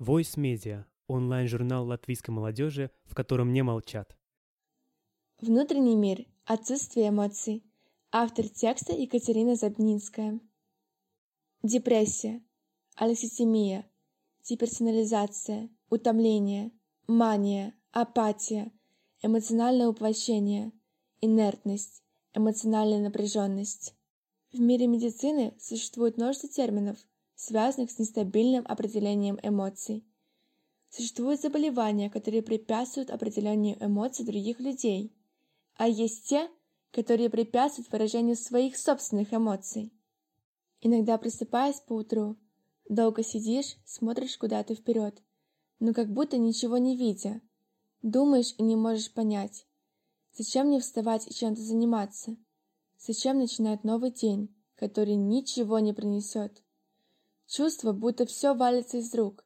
Voice Media – онлайн-журнал латвийской молодежи, в котором не молчат. Внутренний мир. Отсутствие эмоций. Автор текста Екатерина Забнинская. Депрессия. Алекситимия. Деперсонализация. Утомление. Мания. Апатия. Эмоциональное уплощение. Инертность. Эмоциональная напряженность. В мире медицины существует множество терминов – связанных с нестабильным определением эмоций. Существуют заболевания, которые препятствуют определению эмоций других людей, а есть те, которые препятствуют выражению своих собственных эмоций. Иногда просыпаясь по утру, долго сидишь, смотришь куда-то вперед, но как будто ничего не видя, думаешь и не можешь понять, зачем мне вставать и чем-то заниматься, зачем начинать новый день, который ничего не принесет. Чувство, будто все валится из рук,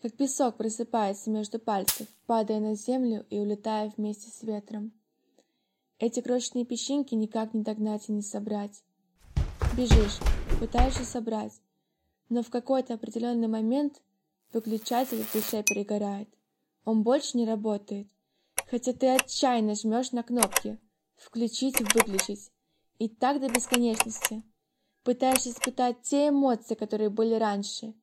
как песок просыпается между пальцев, падая на землю и улетая вместе с ветром. Эти крошечные песчинки никак не догнать и не собрать. Бежишь, пытаешься собрать, но в какой-то определенный момент выключатель в душе перегорает. Он больше не работает, хотя ты отчаянно жмешь на кнопки «включить» «выключить», и так до бесконечности пытаешься испытать те эмоции, которые были раньше.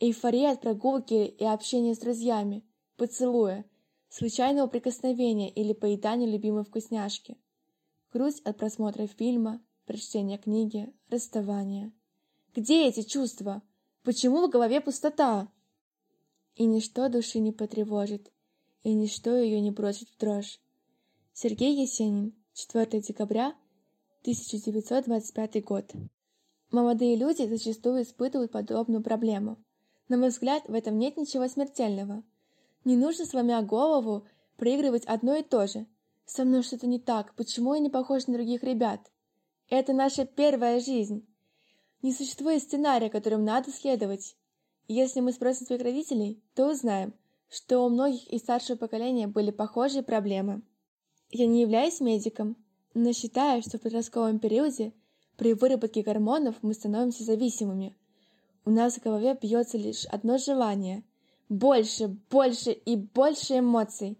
Эйфория от прогулки и общения с друзьями, поцелуя, случайного прикосновения или поедания любимой вкусняшки. Грусть от просмотра фильма, прочтения книги, расставания. Где эти чувства? Почему в голове пустота? И ничто души не потревожит, и ничто ее не бросит в дрожь. Сергей Есенин, 4 декабря 1925 год. Молодые люди зачастую испытывают подобную проблему. На мой взгляд, в этом нет ничего смертельного. Не нужно, сломя голову, проигрывать одно и то же. Со мной что-то не так, почему я не похож на других ребят? Это наша первая жизнь. Не существует сценария, которым надо следовать. Если мы спросим своих родителей, то узнаем, что у многих из старшего поколения были похожие проблемы. Я не являюсь медиком, но считаю, что в подростковом периоде при выработке гормонов мы становимся зависимыми. У нас в голове бьется лишь одно желание – больше, больше и больше эмоций.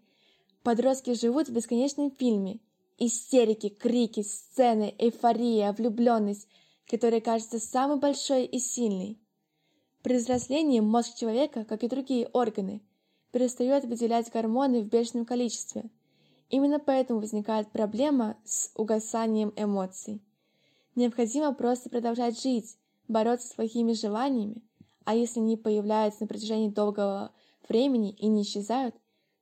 Подростки живут в бесконечном фильме. Истерики, крики, сцены, эйфория, влюбленность, которая кажется самой большой и сильной. При взрослении мозг человека, как и другие органы, перестает выделять гормоны в бешеном количестве. Именно поэтому возникает проблема с угасанием эмоций. Необходимо просто продолжать жить, бороться с плохими желаниями, а если они появляются на протяжении долгого времени и не исчезают,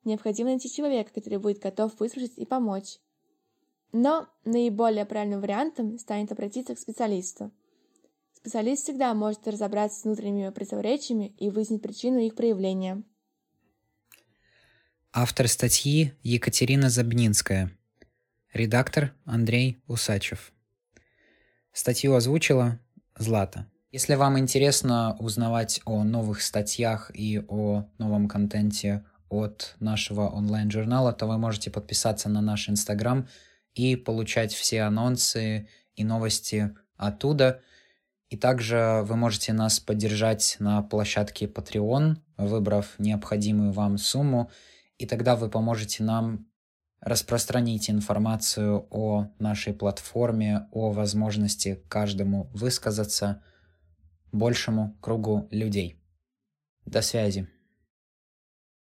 необходимо найти человека, который будет готов выслушать и помочь. Но наиболее правильным вариантом станет обратиться к специалисту. Специалист всегда может разобраться с внутренними противоречиями и выяснить причину их проявления. Автор статьи Екатерина Забнинская. Редактор Андрей Усачев. Статью озвучила Злата. Если вам интересно узнавать о новых статьях и о новом контенте от нашего онлайн-журнала, то вы можете подписаться на наш Инстаграм и получать все анонсы и новости оттуда. И также вы можете нас поддержать на площадке Patreon, выбрав необходимую вам сумму, и тогда вы поможете нам Распространите информацию о нашей платформе, о возможности каждому высказаться большему кругу людей. До связи.